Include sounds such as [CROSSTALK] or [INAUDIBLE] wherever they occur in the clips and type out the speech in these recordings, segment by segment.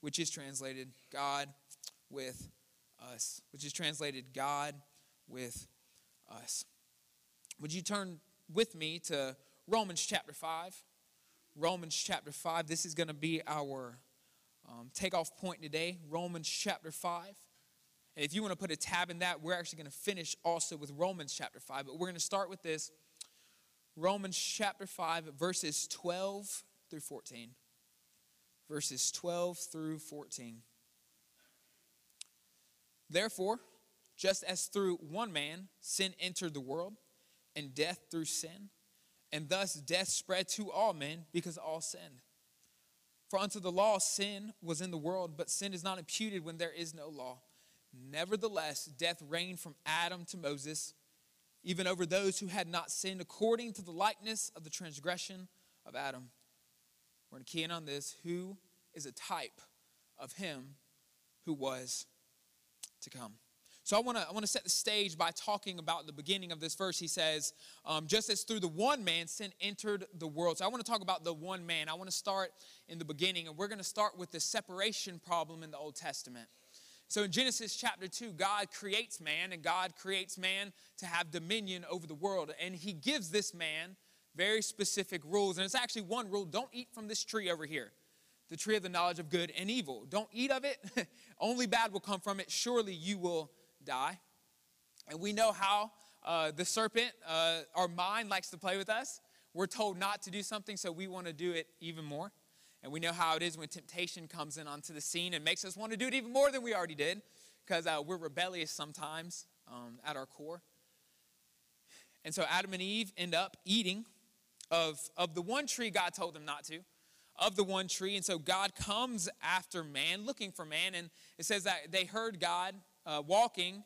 which is translated God with us, which is translated God with us. Would you turn with me to Romans chapter 5? Romans chapter 5. This is going to be our um, takeoff point today. Romans chapter 5. And if you want to put a tab in that, we're actually going to finish also with Romans chapter 5. But we're going to start with this Romans chapter 5, verses 12 through 14. Verses 12 through 14. Therefore, just as through one man sin entered the world, and death through sin, and thus death spread to all men because all sinned. For unto the law sin was in the world, but sin is not imputed when there is no law. Nevertheless, death reigned from Adam to Moses, even over those who had not sinned according to the likeness of the transgression of Adam. We're going to key in on this who is a type of him who was to come. So I want to I want to set the stage by talking about the beginning of this verse. He says, um, "Just as through the one man sin entered the world." So I want to talk about the one man. I want to start in the beginning, and we're going to start with the separation problem in the Old Testament. So in Genesis chapter 2, God creates man, and God creates man to have dominion over the world. And he gives this man very specific rules. And it's actually one rule don't eat from this tree over here, the tree of the knowledge of good and evil. Don't eat of it, [LAUGHS] only bad will come from it. Surely you will die. And we know how uh, the serpent, uh, our mind, likes to play with us. We're told not to do something, so we want to do it even more. And we know how it is when temptation comes in onto the scene and makes us want to do it even more than we already did, because uh, we're rebellious sometimes um, at our core. And so Adam and Eve end up eating of, of the one tree God told them not to, of the one tree. And so God comes after man, looking for man. And it says that they heard God uh, walking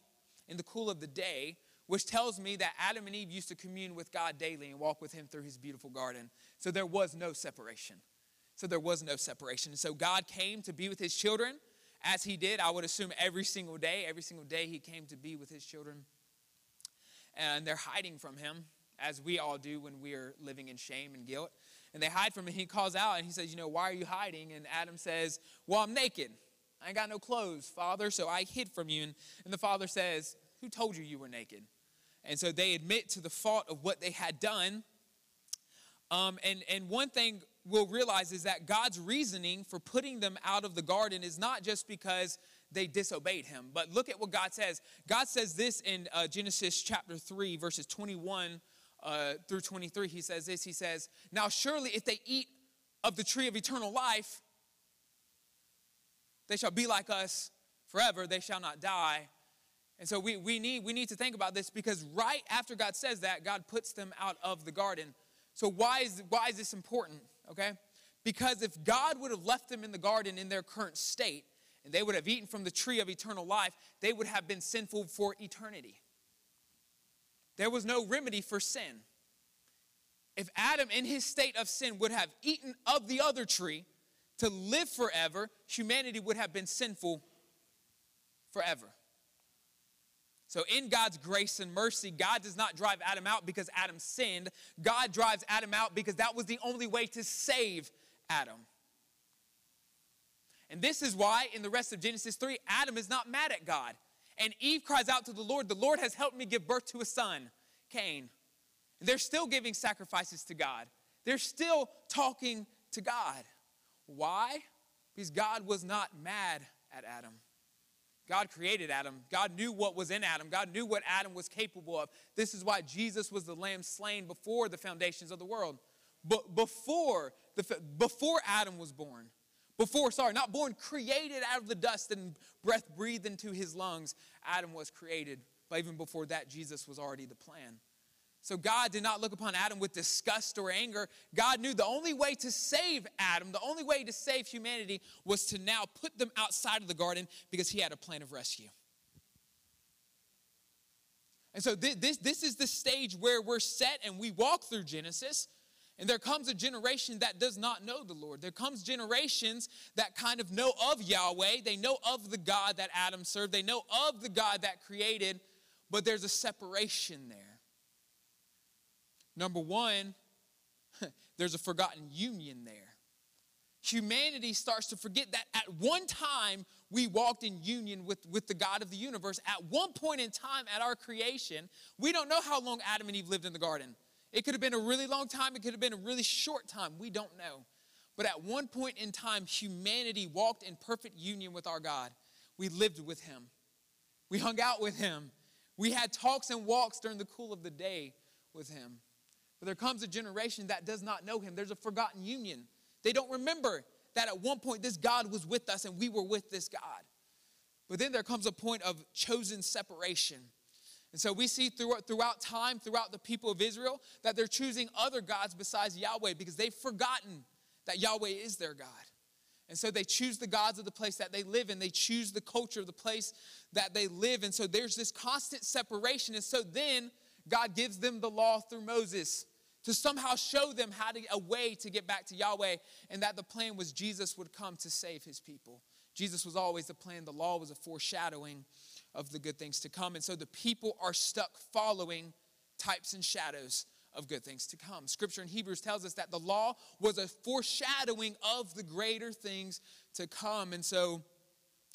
in the cool of the day, which tells me that Adam and Eve used to commune with God daily and walk with Him through His beautiful garden. So there was no separation. So there was no separation. And So God came to be with His children as He did, I would assume, every single day. Every single day He came to be with His children. And they're hiding from Him, as we all do when we are living in shame and guilt. And they hide from Him. He calls out and He says, You know, why are you hiding? And Adam says, Well, I'm naked. I ain't got no clothes, Father, so I hid from you. And, and the Father says, Who told you you were naked? And so they admit to the fault of what they had done. Um, and, and one thing we'll realize is that God's reasoning for putting them out of the garden is not just because they disobeyed him. But look at what God says. God says this in uh, Genesis chapter 3, verses 21 uh, through 23. He says this He says, Now surely if they eat of the tree of eternal life, they shall be like us forever, they shall not die. And so we, we, need, we need to think about this because right after God says that, God puts them out of the garden. So why is, why is this important? Okay? Because if God would have left them in the garden in their current state, and they would have eaten from the tree of eternal life, they would have been sinful for eternity. There was no remedy for sin. If Adam, in his state of sin, would have eaten of the other tree, to live forever, humanity would have been sinful forever. So, in God's grace and mercy, God does not drive Adam out because Adam sinned. God drives Adam out because that was the only way to save Adam. And this is why, in the rest of Genesis 3, Adam is not mad at God. And Eve cries out to the Lord, The Lord has helped me give birth to a son, Cain. They're still giving sacrifices to God, they're still talking to God. Why? Because God was not mad at Adam. God created Adam. God knew what was in Adam. God knew what Adam was capable of. This is why Jesus was the lamb slain before the foundations of the world. But before, the, before Adam was born, before, sorry, not born, created out of the dust and breath breathed into his lungs, Adam was created. But even before that, Jesus was already the plan. So God did not look upon Adam with disgust or anger. God knew the only way to save Adam, the only way to save humanity was to now put them outside of the garden because he had a plan of rescue. And so this, this, this is the stage where we're set and we walk through Genesis. And there comes a generation that does not know the Lord. There comes generations that kind of know of Yahweh. They know of the God that Adam served. They know of the God that created, but there's a separation there. Number one, [LAUGHS] there's a forgotten union there. humanity starts to forget that at one time we walked in union with, with the God of the universe. At one point in time at our creation, we don't know how long Adam and Eve lived in the garden. It could have been a really long time, it could have been a really short time. We don't know. But at one point in time, humanity walked in perfect union with our God. We lived with Him, we hung out with Him, we had talks and walks during the cool of the day with Him. But there comes a generation that does not know Him. There's a forgotten union. They don't remember that at one point this God was with us and we were with this God. But then there comes a point of chosen separation. And so we see throughout, throughout time, throughout the people of Israel, that they're choosing other gods besides Yahweh because they've forgotten that Yahweh is their God. And so they choose the gods of the place that they live in. They choose the culture of the place that they live. And so there's this constant separation. And so then God gives them the law through Moses to somehow show them how to a way to get back to Yahweh. And that the plan was Jesus would come to save his people. Jesus was always the plan. The law was a foreshadowing of the good things to come. And so the people are stuck following types and shadows of good things to come. Scripture in Hebrews tells us that the law was a foreshadowing of the greater things to come. And so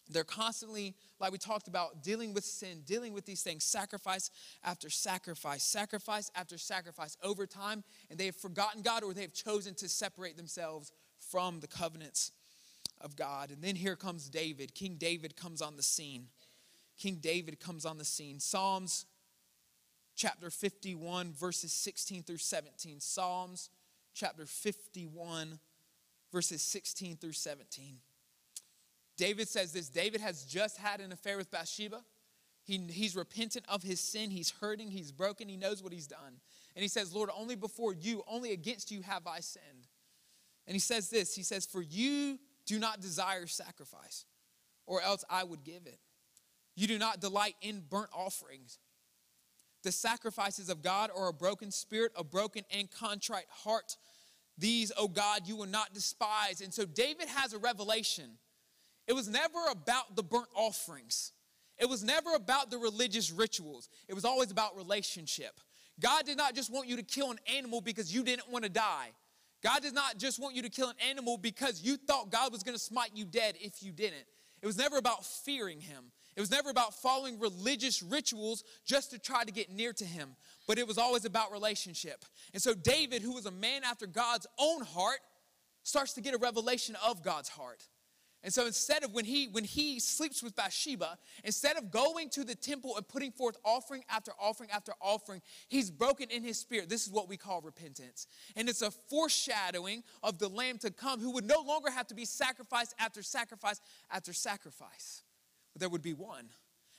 they're constantly, like we talked about, dealing with sin, dealing with these things, sacrifice after sacrifice, sacrifice after sacrifice over time, and they have forgotten God or they have chosen to separate themselves from the covenants of God. And then here comes David. King David comes on the scene. King David comes on the scene. Psalms chapter 51, verses 16 through 17. Psalms chapter 51, verses 16 through 17. David says this David has just had an affair with Bathsheba. He, he's repentant of his sin. He's hurting. He's broken. He knows what he's done. And he says, Lord, only before you, only against you have I sinned. And he says this He says, For you do not desire sacrifice, or else I would give it. You do not delight in burnt offerings. The sacrifices of God are a broken spirit, a broken and contrite heart. These, oh God, you will not despise. And so David has a revelation. It was never about the burnt offerings. It was never about the religious rituals. It was always about relationship. God did not just want you to kill an animal because you didn't want to die. God did not just want you to kill an animal because you thought God was going to smite you dead if you didn't. It was never about fearing him. It was never about following religious rituals just to try to get near to him, but it was always about relationship. And so David, who was a man after God's own heart, starts to get a revelation of God's heart. And so instead of when he when he sleeps with Bathsheba, instead of going to the temple and putting forth offering after offering after offering, he's broken in his spirit. This is what we call repentance. And it's a foreshadowing of the lamb to come who would no longer have to be sacrificed after sacrifice after sacrifice there would be one.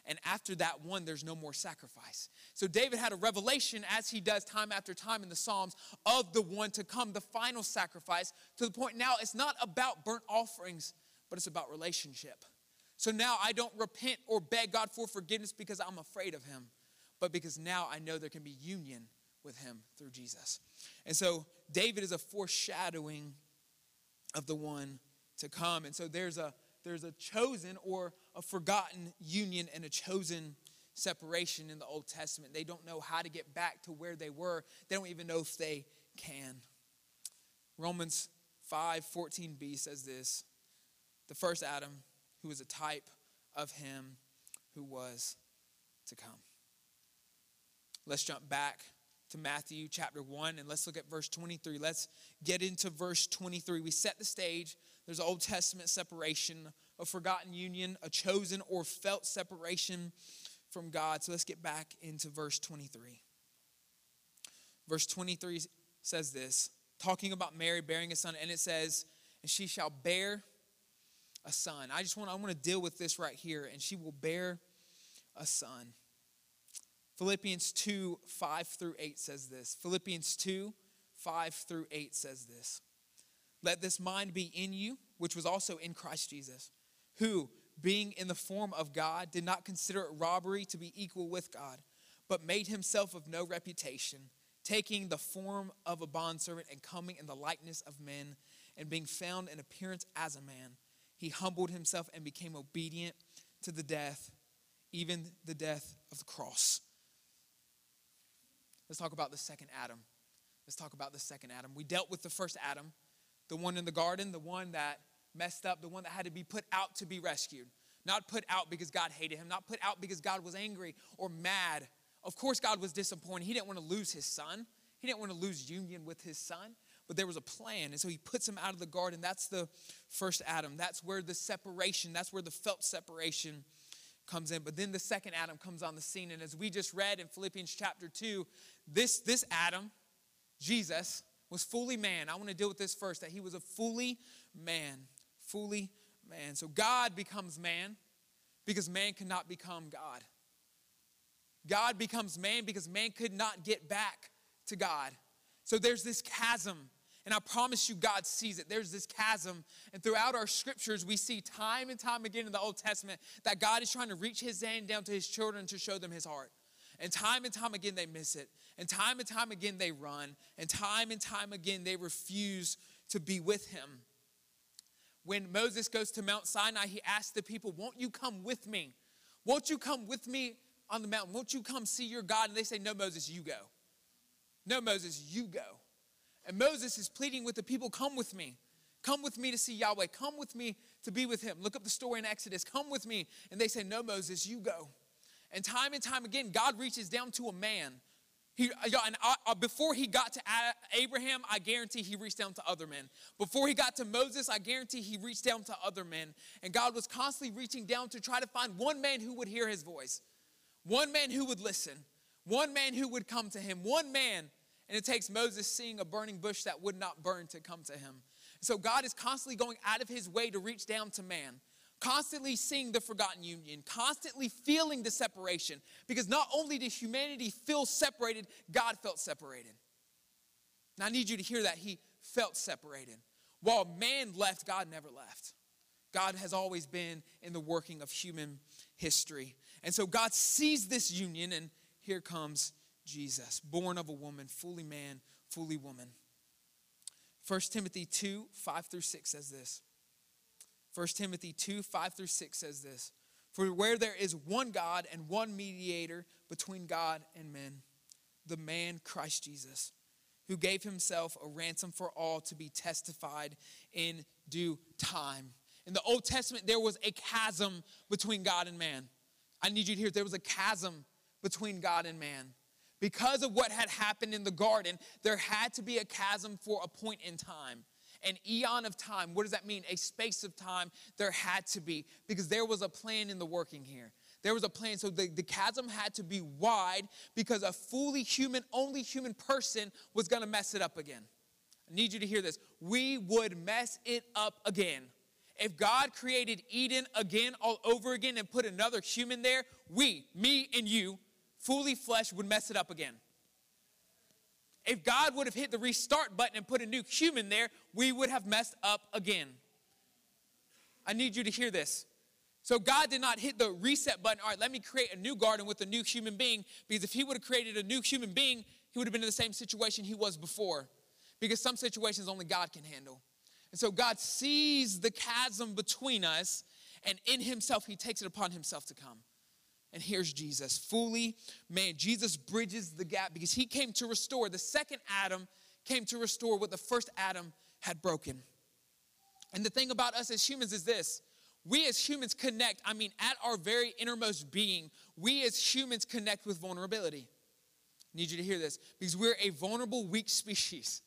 And after that one, there's no more sacrifice. So David had a revelation, as he does time after time in the Psalms, of the one to come, the final sacrifice, to the point now it's not about burnt offerings, but it's about relationship. So now I don't repent or beg God for forgiveness because I'm afraid of him, but because now I know there can be union with him through Jesus. And so David is a foreshadowing of the one to come. And so there's a there's a chosen or a forgotten union and a chosen separation in the Old Testament. They don't know how to get back to where they were, they don't even know if they can. Romans 5 14b says this The first Adam, who was a type of him who was to come. Let's jump back to Matthew chapter 1 and let's look at verse 23. Let's get into verse 23. We set the stage. There's Old Testament separation, a forgotten union, a chosen or felt separation from God. So let's get back into verse 23. Verse 23 says this, talking about Mary bearing a son, and it says, And she shall bear a son. I just want, I want to deal with this right here, and she will bear a son. Philippians 2 5 through 8 says this. Philippians 2 5 through 8 says this. Let this mind be in you, which was also in Christ Jesus, who, being in the form of God, did not consider it robbery to be equal with God, but made himself of no reputation, taking the form of a bondservant and coming in the likeness of men, and being found in appearance as a man, he humbled himself and became obedient to the death, even the death of the cross. Let's talk about the second Adam. Let's talk about the second Adam. We dealt with the first Adam, the one in the garden, the one that messed up, the one that had to be put out to be rescued. Not put out because God hated him, not put out because God was angry or mad. Of course, God was disappointed. He didn't want to lose his son, he didn't want to lose union with his son, but there was a plan. And so he puts him out of the garden. That's the first Adam. That's where the separation, that's where the felt separation comes in. But then the second Adam comes on the scene. And as we just read in Philippians chapter 2, this, this Adam, Jesus, was fully man. I want to deal with this first that he was a fully man. Fully man. So God becomes man because man cannot become God. God becomes man because man could not get back to God. So there's this chasm. And I promise you, God sees it. There's this chasm. And throughout our scriptures, we see time and time again in the Old Testament that God is trying to reach his hand down to his children to show them his heart. And time and time again, they miss it. And time and time again, they run. And time and time again, they refuse to be with him. When Moses goes to Mount Sinai, he asks the people, Won't you come with me? Won't you come with me on the mountain? Won't you come see your God? And they say, No, Moses, you go. No, Moses, you go. And Moses is pleading with the people, Come with me. Come with me to see Yahweh. Come with me to be with him. Look up the story in Exodus. Come with me. And they say, No, Moses, you go. And time and time again, God reaches down to a man. He, and I, uh, before he got to Abraham, I guarantee he reached down to other men. Before he got to Moses, I guarantee he reached down to other men. And God was constantly reaching down to try to find one man who would hear his voice, one man who would listen, one man who would come to him, one man. And it takes Moses seeing a burning bush that would not burn to come to him. So God is constantly going out of his way to reach down to man constantly seeing the forgotten union, constantly feeling the separation. Because not only did humanity feel separated, God felt separated. And I need you to hear that. He felt separated. While man left, God never left. God has always been in the working of human history. And so God sees this union, and here comes Jesus, born of a woman, fully man, fully woman. 1 Timothy 2 5 through 6 says this. 1 Timothy 2 5 through 6 says this For where there is one God and one mediator between God and men, the man Christ Jesus, who gave himself a ransom for all to be testified in due time. In the Old Testament, there was a chasm between God and man. I need you to hear there was a chasm between God and man. Because of what had happened in the garden, there had to be a chasm for a point in time an eon of time. What does that mean? A space of time there had to be because there was a plan in the working here. There was a plan. So the, the chasm had to be wide because a fully human, only human person was going to mess it up again. I need you to hear this. We would mess it up again. If God created Eden again, all over again, and put another human there, we, me and you, fully flesh, would mess it up again. If God would have hit the restart button and put a new human there, we would have messed up again. I need you to hear this. So God did not hit the reset button. All right, let me create a new garden with a new human being because if he would have created a new human being, he would have been in the same situation he was before. Because some situations only God can handle. And so God sees the chasm between us and in himself he takes it upon himself to come. And here's Jesus, fully man. Jesus bridges the gap because he came to restore. The second Adam came to restore what the first Adam had broken. And the thing about us as humans is this we as humans connect, I mean, at our very innermost being, we as humans connect with vulnerability. I need you to hear this because we're a vulnerable, weak species.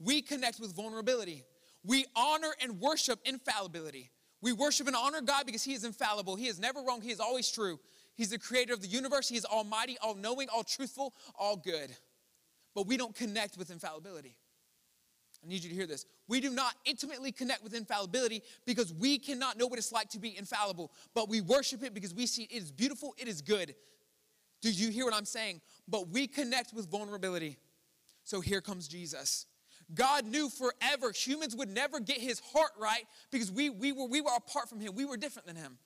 We connect with vulnerability. We honor and worship infallibility. We worship and honor God because He is infallible. He is never wrong. He is always true. He's the creator of the universe. He is almighty, all knowing, all truthful, all good. But we don't connect with infallibility. I need you to hear this. We do not intimately connect with infallibility because we cannot know what it's like to be infallible, but we worship it because we see it is beautiful, it is good. Do you hear what I'm saying? But we connect with vulnerability. So here comes Jesus. God knew forever humans would never get his heart right because we, we, were, we were apart from him. We were different than him.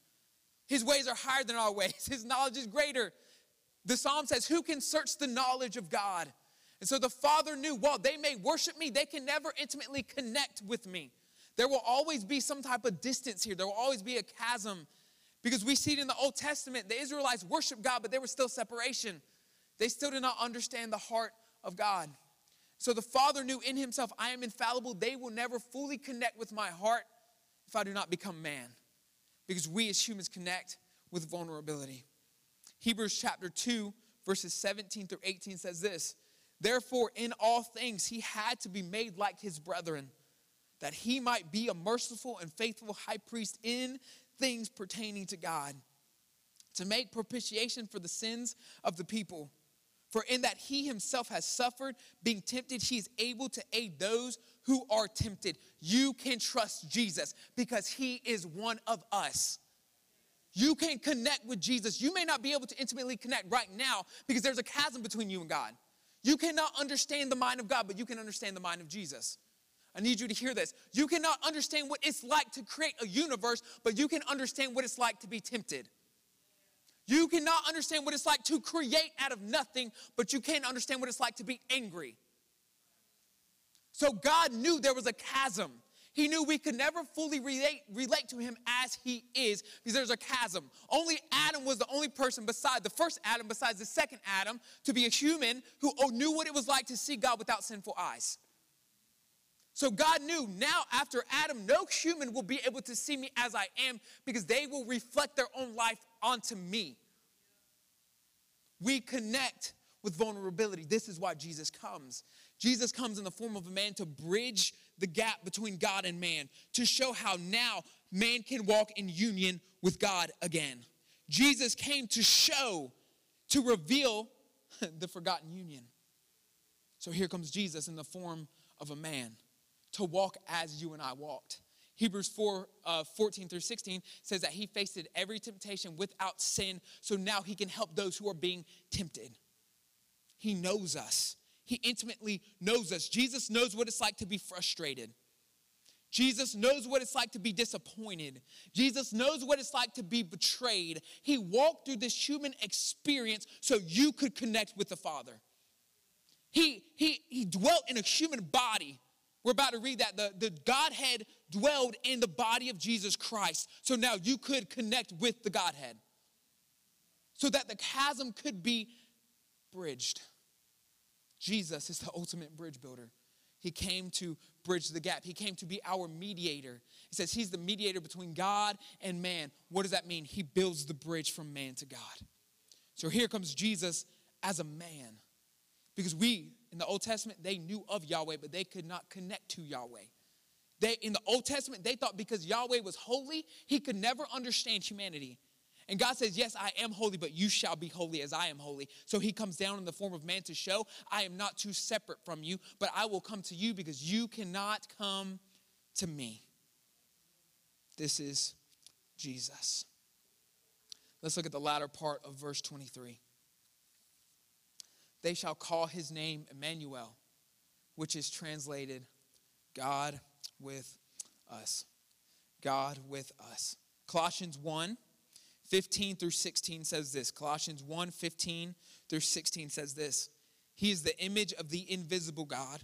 His ways are higher than our ways, [LAUGHS] His knowledge is greater. The psalm says, Who can search the knowledge of God? And so the Father knew, while they may worship me, they can never intimately connect with me. There will always be some type of distance here, there will always be a chasm. Because we see it in the Old Testament, the Israelites worshiped God, but there was still separation. They still did not understand the heart of God. So the Father knew in himself, I am infallible. They will never fully connect with my heart if I do not become man. Because we as humans connect with vulnerability. Hebrews chapter 2, verses 17 through 18 says this Therefore, in all things, he had to be made like his brethren, that he might be a merciful and faithful high priest in things pertaining to God, to make propitiation for the sins of the people. For in that he himself has suffered, being tempted, he is able to aid those who are tempted. You can trust Jesus because he is one of us. You can connect with Jesus. You may not be able to intimately connect right now because there's a chasm between you and God. You cannot understand the mind of God, but you can understand the mind of Jesus. I need you to hear this. You cannot understand what it's like to create a universe, but you can understand what it's like to be tempted. You cannot understand what it's like to create out of nothing, but you can understand what it's like to be angry. So God knew there was a chasm. He knew we could never fully relate, relate to him as he is because there's a chasm. Only Adam was the only person beside the first Adam, besides the second Adam, to be a human who knew what it was like to see God without sinful eyes. So God knew now after Adam, no human will be able to see me as I am because they will reflect their own life onto me. We connect with vulnerability. This is why Jesus comes. Jesus comes in the form of a man to bridge the gap between God and man, to show how now man can walk in union with God again. Jesus came to show, to reveal [LAUGHS] the forgotten union. So here comes Jesus in the form of a man to walk as you and I walked. Hebrews 4 uh, 14 through 16 says that he faced every temptation without sin, so now he can help those who are being tempted. He knows us, he intimately knows us. Jesus knows what it's like to be frustrated. Jesus knows what it's like to be disappointed. Jesus knows what it's like to be betrayed. He walked through this human experience so you could connect with the Father. He, he, he dwelt in a human body. We're about to read that. The, the Godhead dwelled in the body of Jesus Christ. So now you could connect with the Godhead. So that the chasm could be bridged. Jesus is the ultimate bridge builder. He came to bridge the gap. He came to be our mediator. He says he's the mediator between God and man. What does that mean? He builds the bridge from man to God. So here comes Jesus as a man. Because we, in the Old Testament, they knew of Yahweh, but they could not connect to Yahweh. They, in the Old Testament, they thought because Yahweh was holy, he could never understand humanity. And God says, Yes, I am holy, but you shall be holy as I am holy. So he comes down in the form of man to show, I am not too separate from you, but I will come to you because you cannot come to me. This is Jesus. Let's look at the latter part of verse 23. They shall call his name Emmanuel, which is translated God with us. God with us. Colossians 1 15 through 16 says this. Colossians 1 15 through 16 says this. He is the image of the invisible God,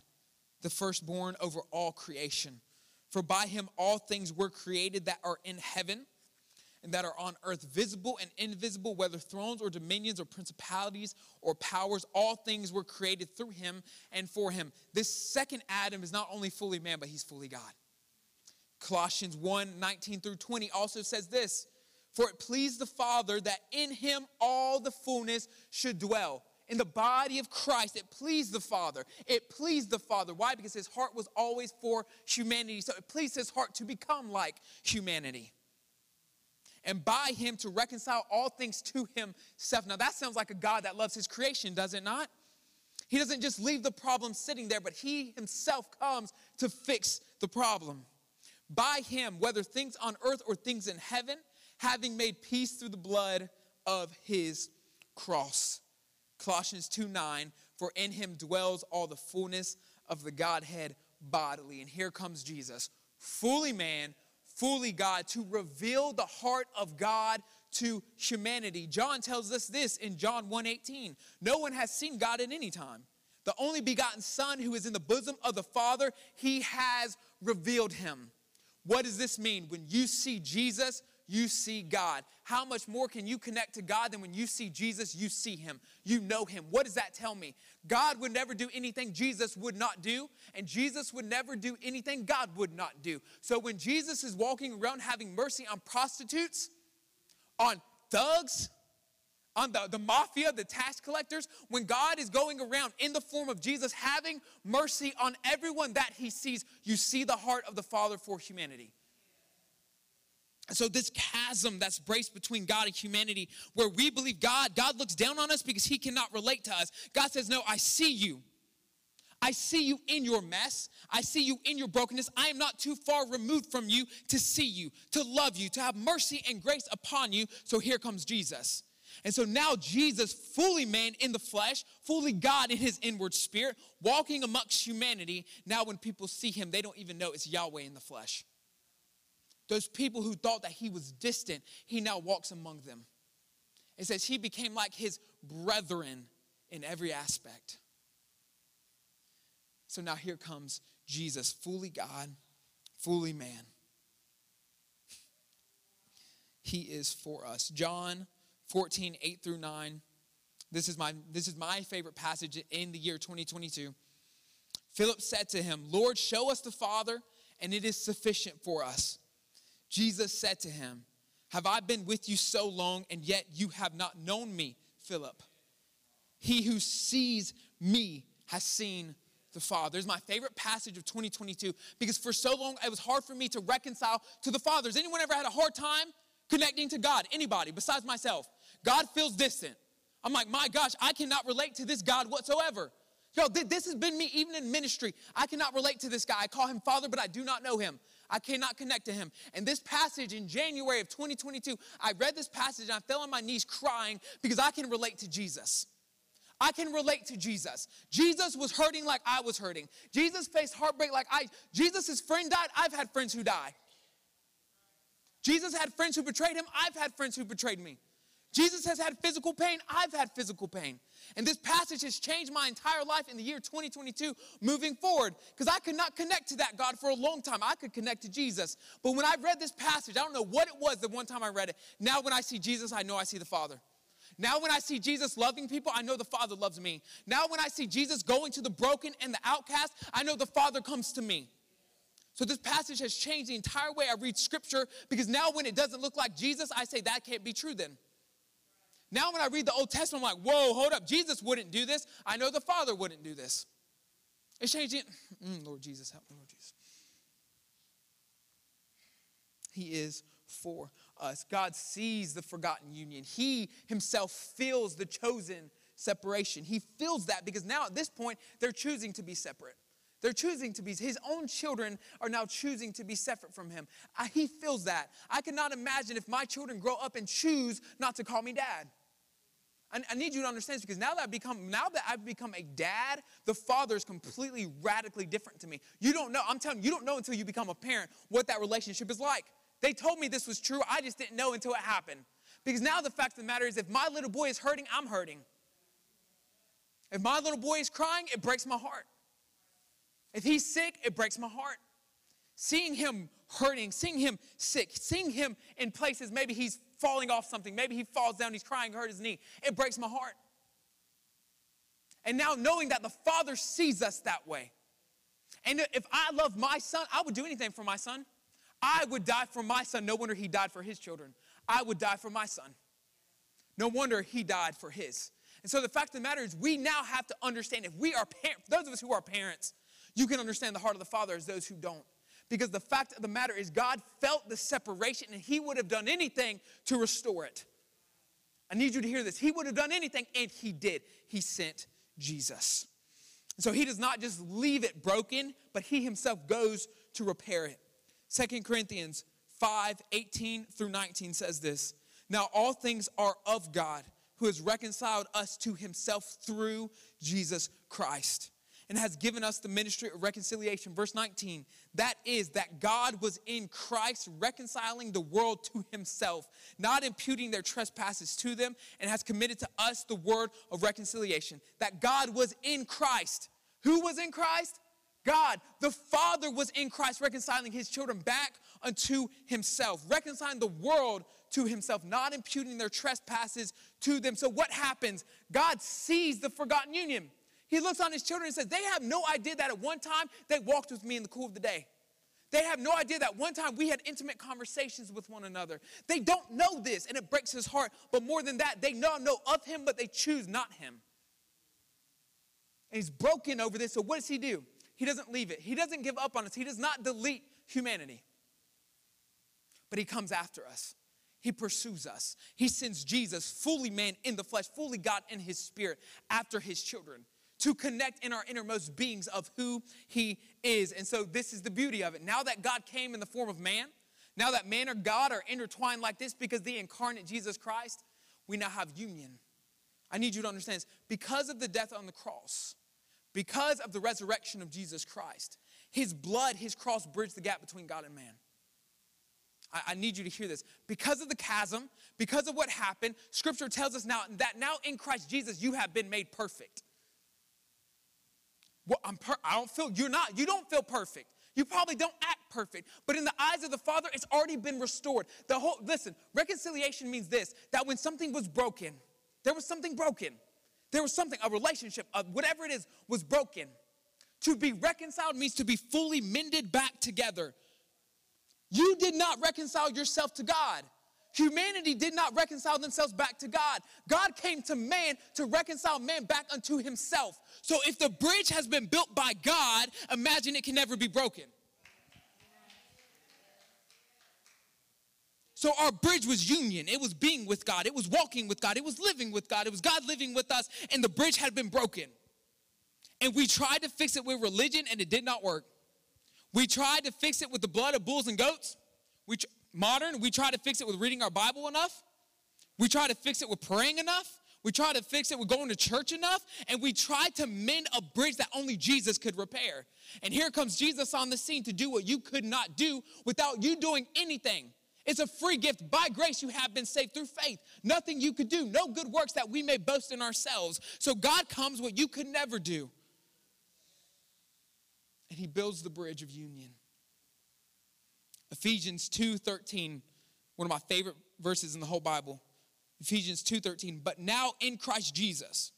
the firstborn over all creation. For by him all things were created that are in heaven and that are on earth, visible and invisible, whether thrones or dominions or principalities or powers, all things were created through him and for him. This second Adam is not only fully man, but he's fully God. Colossians 1 19 through 20 also says this for it pleased the Father that in him all the fullness should dwell. In the body of Christ, it pleased the Father. It pleased the Father. Why? Because his heart was always for humanity. So it pleased his heart to become like humanity. And by him to reconcile all things to himself. Now that sounds like a God that loves his creation, does it not? He doesn't just leave the problem sitting there, but he himself comes to fix the problem. By him, whether things on earth or things in heaven, having made peace through the blood of his cross. Colossians 2 9, for in him dwells all the fullness of the Godhead bodily. And here comes Jesus, fully man, fully God, to reveal the heart of God to humanity. John tells us this in John 1:18. No one has seen God at any time. The only begotten Son who is in the bosom of the Father, he has revealed him. What does this mean? When you see Jesus, you see God. How much more can you connect to God than when you see Jesus, you see Him, you know Him? What does that tell me? God would never do anything Jesus would not do, and Jesus would never do anything God would not do. So when Jesus is walking around having mercy on prostitutes, on thugs, on the, the mafia, the tax collectors, when God is going around in the form of Jesus having mercy on everyone that he sees, you see the heart of the Father for humanity. So, this chasm that's braced between God and humanity, where we believe God, God looks down on us because he cannot relate to us. God says, No, I see you. I see you in your mess. I see you in your brokenness. I am not too far removed from you to see you, to love you, to have mercy and grace upon you. So here comes Jesus. And so now Jesus, fully man in the flesh, fully God in his inward spirit, walking amongst humanity. Now, when people see him, they don't even know it's Yahweh in the flesh. Those people who thought that he was distant, he now walks among them. It says he became like his brethren in every aspect. So now here comes Jesus, fully God, fully man. He is for us. John 14, 8 through 9. This is my, this is my favorite passage in the year 2022. Philip said to him, Lord, show us the Father, and it is sufficient for us. Jesus said to him, Have I been with you so long, and yet you have not known me, Philip? He who sees me has seen the Father. It's my favorite passage of 2022 because for so long it was hard for me to reconcile to the Father. Has anyone ever had a hard time connecting to God? Anybody besides myself? God feels distant. I'm like, my gosh, I cannot relate to this God whatsoever. Yo, this has been me even in ministry. I cannot relate to this guy. I call him Father, but I do not know him. I cannot connect to him. And this passage in January of 2022, I read this passage and I fell on my knees crying because I can relate to Jesus. I can relate to Jesus. Jesus was hurting like I was hurting. Jesus faced heartbreak like I. Jesus' friend died. I've had friends who die. Jesus had friends who betrayed him. I've had friends who betrayed me. Jesus has had physical pain. I've had physical pain. And this passage has changed my entire life in the year 2022 moving forward because I could not connect to that God for a long time. I could connect to Jesus. But when I read this passage, I don't know what it was the one time I read it. Now, when I see Jesus, I know I see the Father. Now, when I see Jesus loving people, I know the Father loves me. Now, when I see Jesus going to the broken and the outcast, I know the Father comes to me. So, this passage has changed the entire way I read Scripture because now, when it doesn't look like Jesus, I say that can't be true then. Now, when I read the Old Testament, I'm like, whoa, hold up. Jesus wouldn't do this. I know the Father wouldn't do this. It's changing. Mm, Lord Jesus, help me, Lord Jesus. He is for us. God sees the forgotten union. He himself feels the chosen separation. He feels that because now at this point, they're choosing to be separate. They're choosing to be, his own children are now choosing to be separate from him. I, he feels that. I cannot imagine if my children grow up and choose not to call me dad. I, I need you to understand this because now that I've become now that I've become a dad, the father is completely radically different to me. You don't know, I'm telling you, you don't know until you become a parent what that relationship is like. They told me this was true, I just didn't know until it happened. Because now the fact of the matter is if my little boy is hurting, I'm hurting. If my little boy is crying, it breaks my heart. If he's sick, it breaks my heart. Seeing him hurting, seeing him sick, seeing him in places maybe he's falling off something. Maybe he falls down, he's crying, hurt his knee. It breaks my heart. And now knowing that the Father sees us that way. And if I love my son, I would do anything for my son. I would die for my son. No wonder he died for his children. I would die for my son. No wonder he died for his. And so the fact of the matter is, we now have to understand if we are parents, those of us who are parents, you can understand the heart of the Father as those who don't. Because the fact of the matter is, God felt the separation and He would have done anything to restore it. I need you to hear this. He would have done anything, and He did. He sent Jesus. So He does not just leave it broken, but He Himself goes to repair it. Second Corinthians 5 18 through 19 says this Now all things are of God, who has reconciled us to Himself through Jesus Christ and has given us the ministry of reconciliation. Verse 19, that is, that God was in Christ reconciling the world to himself, not imputing their trespasses to them, and has committed to us the word of reconciliation. That God was in Christ. Who was in Christ? God, the Father, was in Christ reconciling his children back unto himself, reconciling the world to himself, not imputing their trespasses to them. So, what happens? God sees the forgotten union. He looks on his children and says, They have no idea that at one time they walked with me in the cool of the day. They have no idea that one time we had intimate conversations with one another. They don't know this, and it breaks his heart. But more than that, they know, know of him, but they choose not him. And he's broken over this. So, what does he do? He doesn't leave it, he doesn't give up on us, he does not delete humanity. But he comes after us. He pursues us. He sends Jesus, fully man in the flesh, fully God in his spirit, after his children to connect in our innermost beings of who He is. And so, this is the beauty of it. Now that God came in the form of man, now that man or God are intertwined like this because the incarnate Jesus Christ, we now have union. I need you to understand this. Because of the death on the cross, because of the resurrection of Jesus Christ, his blood, his cross bridged the gap between God and man. I, I, need you to hear this. Because of the chasm, because of what happened, scripture tells us now that now in Christ Jesus you have been made perfect well, I'm per- I don't feel, you're not, you don't feel perfect. You probably don't act perfect, but in the eyes of the Father, it's already been restored. The whole, listen, reconciliation means this that when something was broken, there was something broken. There was something, a relationship, a, whatever it is, was broken. To be reconciled means to be fully mended back together. You did not reconcile yourself to God. Humanity did not reconcile themselves back to God. God came to man to reconcile man back unto himself. So if the bridge has been built by God, imagine it can never be broken. So our bridge was union. It was being with God. It was walking with God. It was living with God. It was God living with us, and the bridge had been broken. And we tried to fix it with religion, and it did not work. We tried to fix it with the blood of bulls and goats. We, modern, we try to fix it with reading our Bible enough. We try to fix it with praying enough. We try to fix it with going to church enough. And we try to mend a bridge that only Jesus could repair. And here comes Jesus on the scene to do what you could not do without you doing anything. It's a free gift. By grace, you have been saved through faith. Nothing you could do, no good works that we may boast in ourselves. So God comes what you could never do. And He builds the bridge of union. Ephesians 2:13, one of my favorite verses in the whole Bible. Ephesians 2:13, but now in Christ Jesus,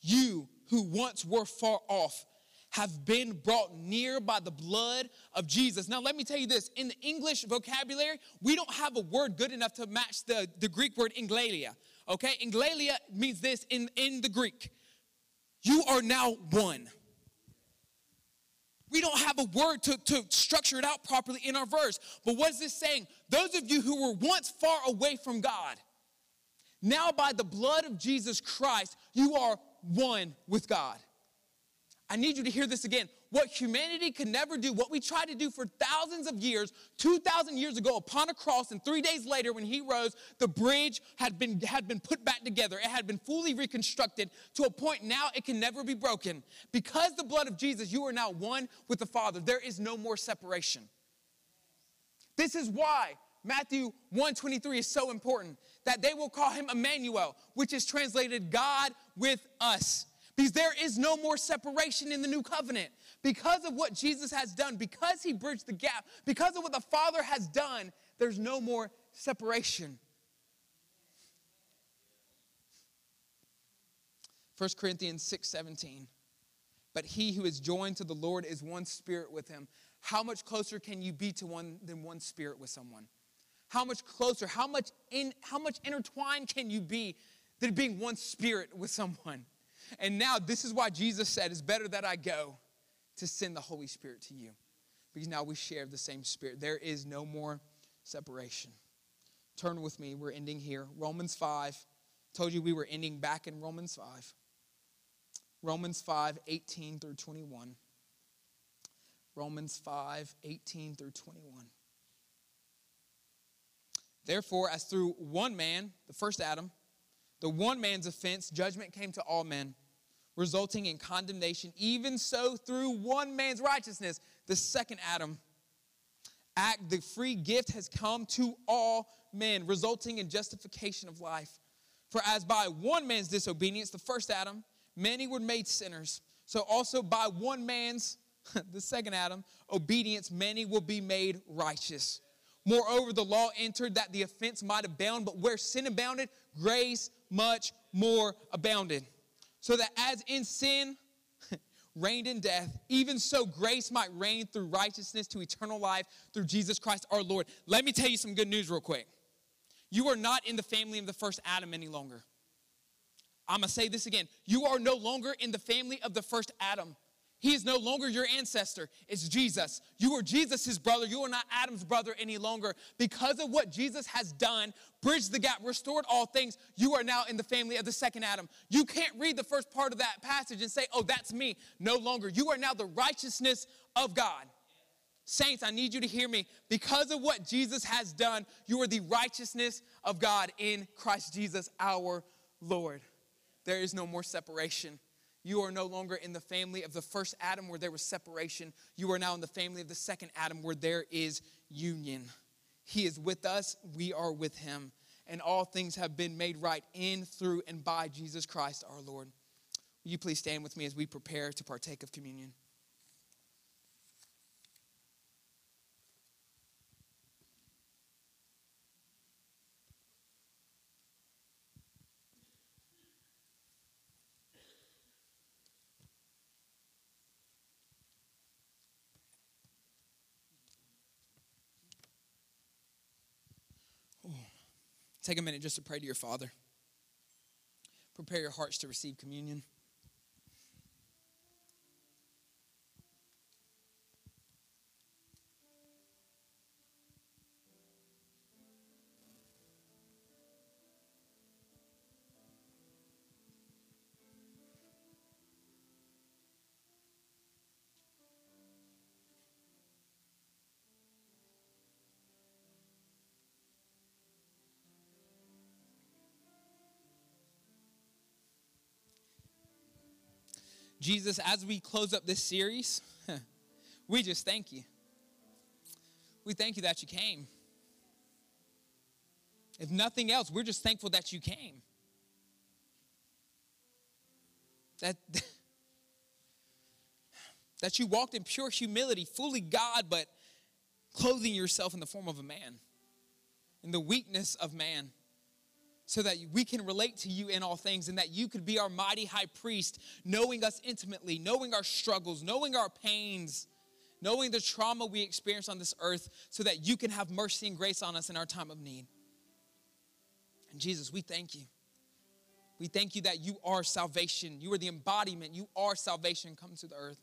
you who once were far off have been brought near by the blood of Jesus. Now, let me tell you this in the English vocabulary, we don't have a word good enough to match the, the Greek word englalia. Okay? Englalia means this in, in the Greek you are now one. We don't have a word to, to structure it out properly in our verse. But what is this saying? Those of you who were once far away from God, now by the blood of Jesus Christ, you are one with God. I need you to hear this again. What humanity could never do, what we tried to do for thousands of years, 2,000 years ago upon a cross, and three days later when he rose, the bridge had been, had been put back together. It had been fully reconstructed to a point now it can never be broken. Because the blood of Jesus, you are now one with the Father. There is no more separation. This is why Matthew 123 is so important that they will call him Emmanuel, which is translated God with us. Because there is no more separation in the new covenant. Because of what Jesus has done, because he bridged the gap, because of what the Father has done, there's no more separation. 1 Corinthians 6 17. But he who is joined to the Lord is one spirit with him. How much closer can you be to one than one spirit with someone? How much closer, how much in how much intertwined can you be than being one spirit with someone? And now this is why Jesus said, It's better that I go to send the Holy Spirit to you. Because now we share the same Spirit. There is no more separation. Turn with me. We're ending here. Romans 5. Told you we were ending back in Romans 5. Romans 5, 18 through 21. Romans 5, 18 through 21. Therefore, as through one man, the first Adam, the one man's offense, judgment came to all men, resulting in condemnation. Even so, through one man's righteousness, the second Adam act, the free gift has come to all men, resulting in justification of life. For as by one man's disobedience, the first Adam, many were made sinners. So also by one man's, [LAUGHS] the second Adam, obedience, many will be made righteous. Moreover, the law entered that the offense might abound, but where sin abounded, grace much more abounded. So that as in sin [LAUGHS] reigned in death, even so grace might reign through righteousness to eternal life through Jesus Christ our Lord. Let me tell you some good news, real quick. You are not in the family of the first Adam any longer. I'm going to say this again. You are no longer in the family of the first Adam. He is no longer your ancestor. It's Jesus. You are Jesus' brother. You are not Adam's brother any longer. Because of what Jesus has done, bridged the gap, restored all things, you are now in the family of the second Adam. You can't read the first part of that passage and say, oh, that's me. No longer. You are now the righteousness of God. Saints, I need you to hear me. Because of what Jesus has done, you are the righteousness of God in Christ Jesus our Lord. There is no more separation. You are no longer in the family of the first Adam where there was separation. You are now in the family of the second Adam where there is union. He is with us, we are with him. And all things have been made right in, through, and by Jesus Christ our Lord. Will you please stand with me as we prepare to partake of communion? Take a minute just to pray to your Father. Prepare your hearts to receive communion. Jesus, as we close up this series, [LAUGHS] we just thank you. We thank you that you came. If nothing else, we're just thankful that you came. That, [LAUGHS] that you walked in pure humility, fully God, but clothing yourself in the form of a man, in the weakness of man so that we can relate to you in all things and that you could be our mighty high priest, knowing us intimately, knowing our struggles, knowing our pains, knowing the trauma we experience on this earth, so that you can have mercy and grace on us in our time of need. And Jesus, we thank you. We thank you that you are salvation. You are the embodiment. You are salvation come to the earth.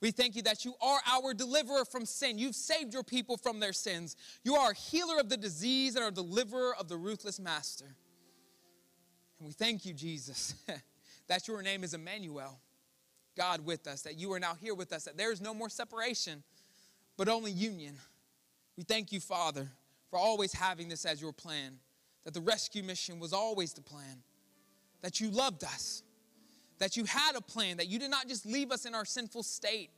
We thank you that you are our deliverer from sin. You've saved your people from their sins. You are a healer of the disease and our deliverer of the ruthless master. And we thank you, Jesus, [LAUGHS] that your name is Emmanuel, God with us, that you are now here with us, that there is no more separation, but only union. We thank you, Father, for always having this as your plan, that the rescue mission was always the plan, that you loved us, that you had a plan, that you did not just leave us in our sinful state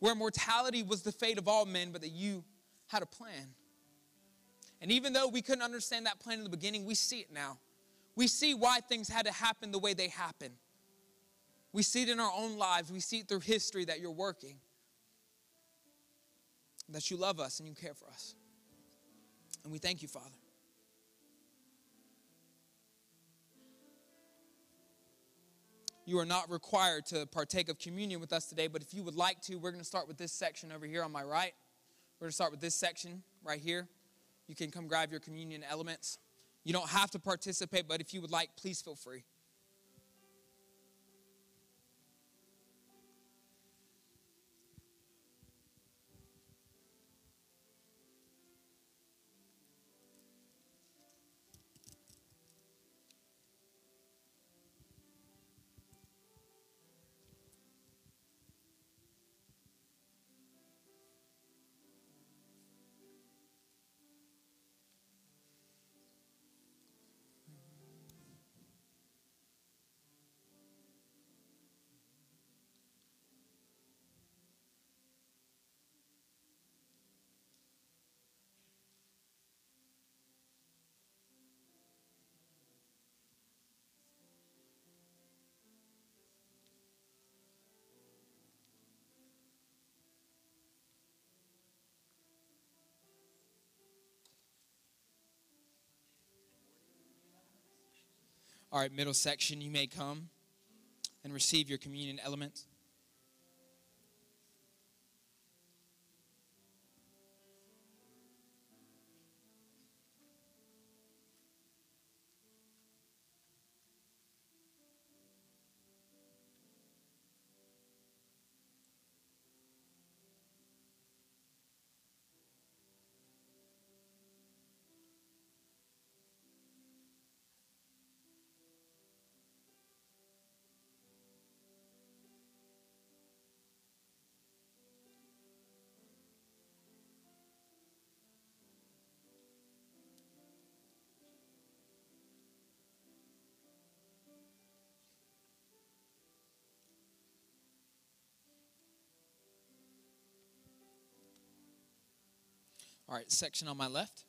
where mortality was the fate of all men, but that you had a plan. And even though we couldn't understand that plan in the beginning, we see it now we see why things had to happen the way they happen. We see it in our own lives. We see it through history that you're working, that you love us and you care for us. And we thank you, Father. You are not required to partake of communion with us today, but if you would like to, we're going to start with this section over here on my right. We're going to start with this section right here. You can come grab your communion elements. You don't have to participate, but if you would like, please feel free. All right, middle section, you may come and receive your communion elements. All right, section on my left.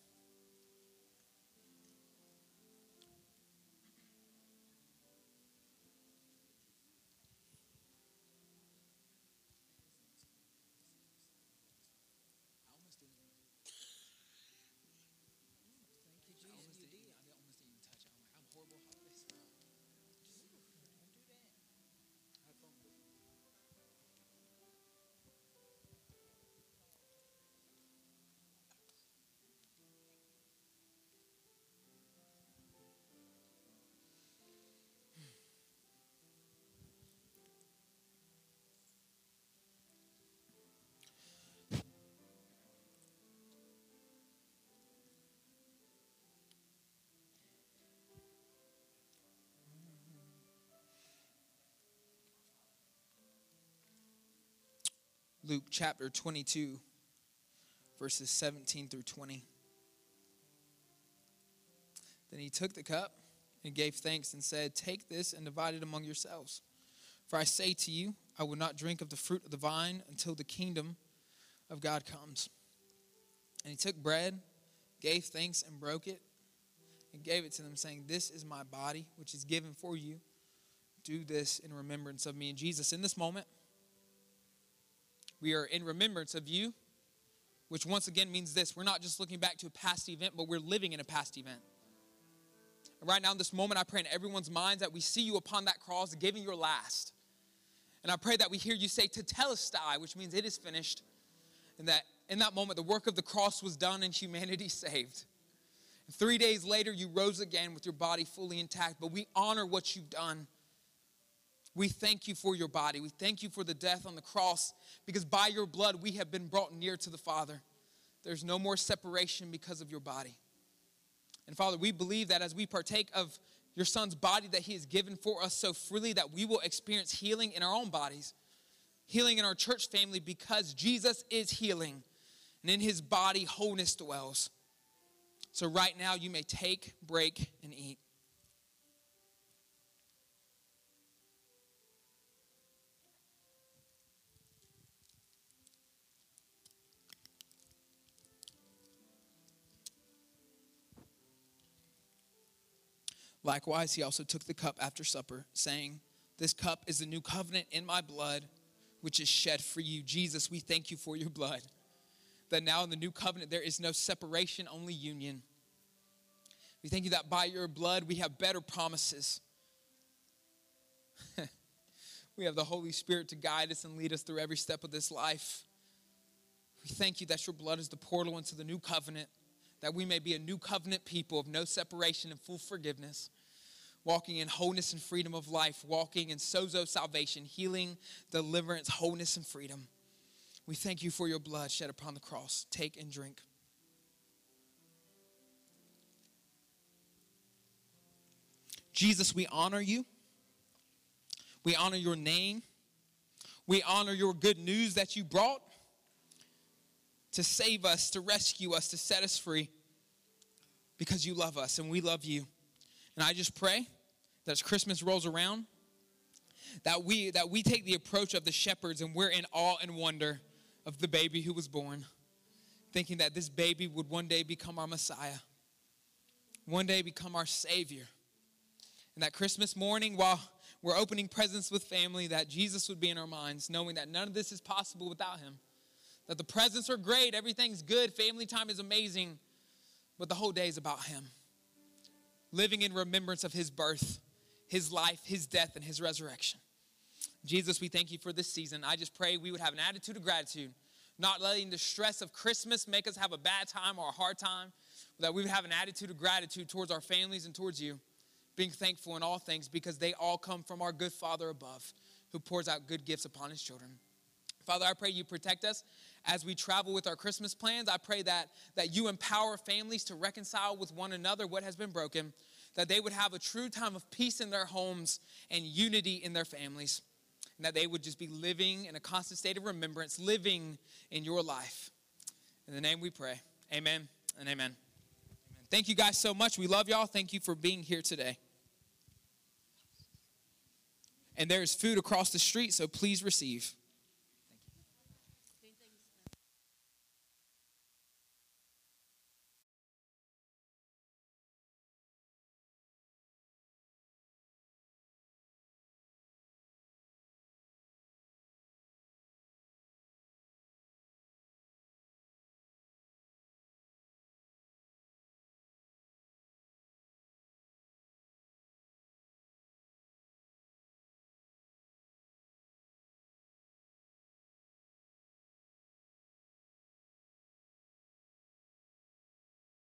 Luke chapter 22, verses 17 through 20. Then he took the cup and gave thanks and said, Take this and divide it among yourselves. For I say to you, I will not drink of the fruit of the vine until the kingdom of God comes. And he took bread, gave thanks, and broke it, and gave it to them, saying, This is my body, which is given for you. Do this in remembrance of me. And Jesus, in this moment, we are in remembrance of you, which once again means this we're not just looking back to a past event, but we're living in a past event. And right now, in this moment, I pray in everyone's minds that we see you upon that cross giving your last. And I pray that we hear you say, Tetelestai, which means it is finished. And that in that moment, the work of the cross was done and humanity [LAUGHS] saved. And three days later, you rose again with your body fully intact. But we honor what you've done. We thank you for your body. We thank you for the death on the cross because by your blood we have been brought near to the Father. There's no more separation because of your body. And Father, we believe that as we partake of your Son's body that He has given for us so freely, that we will experience healing in our own bodies, healing in our church family because Jesus is healing. And in His body, wholeness dwells. So right now, you may take, break, and eat. Likewise, he also took the cup after supper, saying, This cup is the new covenant in my blood, which is shed for you. Jesus, we thank you for your blood. That now in the new covenant there is no separation, only union. We thank you that by your blood we have better promises. [LAUGHS] we have the Holy Spirit to guide us and lead us through every step of this life. We thank you that your blood is the portal into the new covenant, that we may be a new covenant people of no separation and full forgiveness walking in wholeness and freedom of life, walking in sozo salvation, healing, deliverance, wholeness, and freedom. We thank you for your blood shed upon the cross. Take and drink. Jesus, we honor you. We honor your name. We honor your good news that you brought to save us, to rescue us, to set us free because you love us and we love you. And I just pray that as Christmas rolls around, that we that we take the approach of the shepherds and we're in awe and wonder of the baby who was born, thinking that this baby would one day become our Messiah, one day become our Savior. And that Christmas morning, while we're opening presents with family, that Jesus would be in our minds, knowing that none of this is possible without Him. That the presents are great, everything's good, family time is amazing, but the whole day is about Him. Living in remembrance of His birth his life, his death, and his resurrection. Jesus, we thank you for this season. I just pray we would have an attitude of gratitude, not letting the stress of Christmas make us have a bad time or a hard time, that we would have an attitude of gratitude towards our families and towards you, being thankful in all things because they all come from our good Father above who pours out good gifts upon his children. Father, I pray you protect us as we travel with our Christmas plans. I pray that, that you empower families to reconcile with one another what has been broken, that they would have a true time of peace in their homes and unity in their families, and that they would just be living in a constant state of remembrance, living in your life. In the name we pray. Amen and amen. Thank you guys so much. We love y'all. Thank you for being here today. And there's food across the street, so please receive.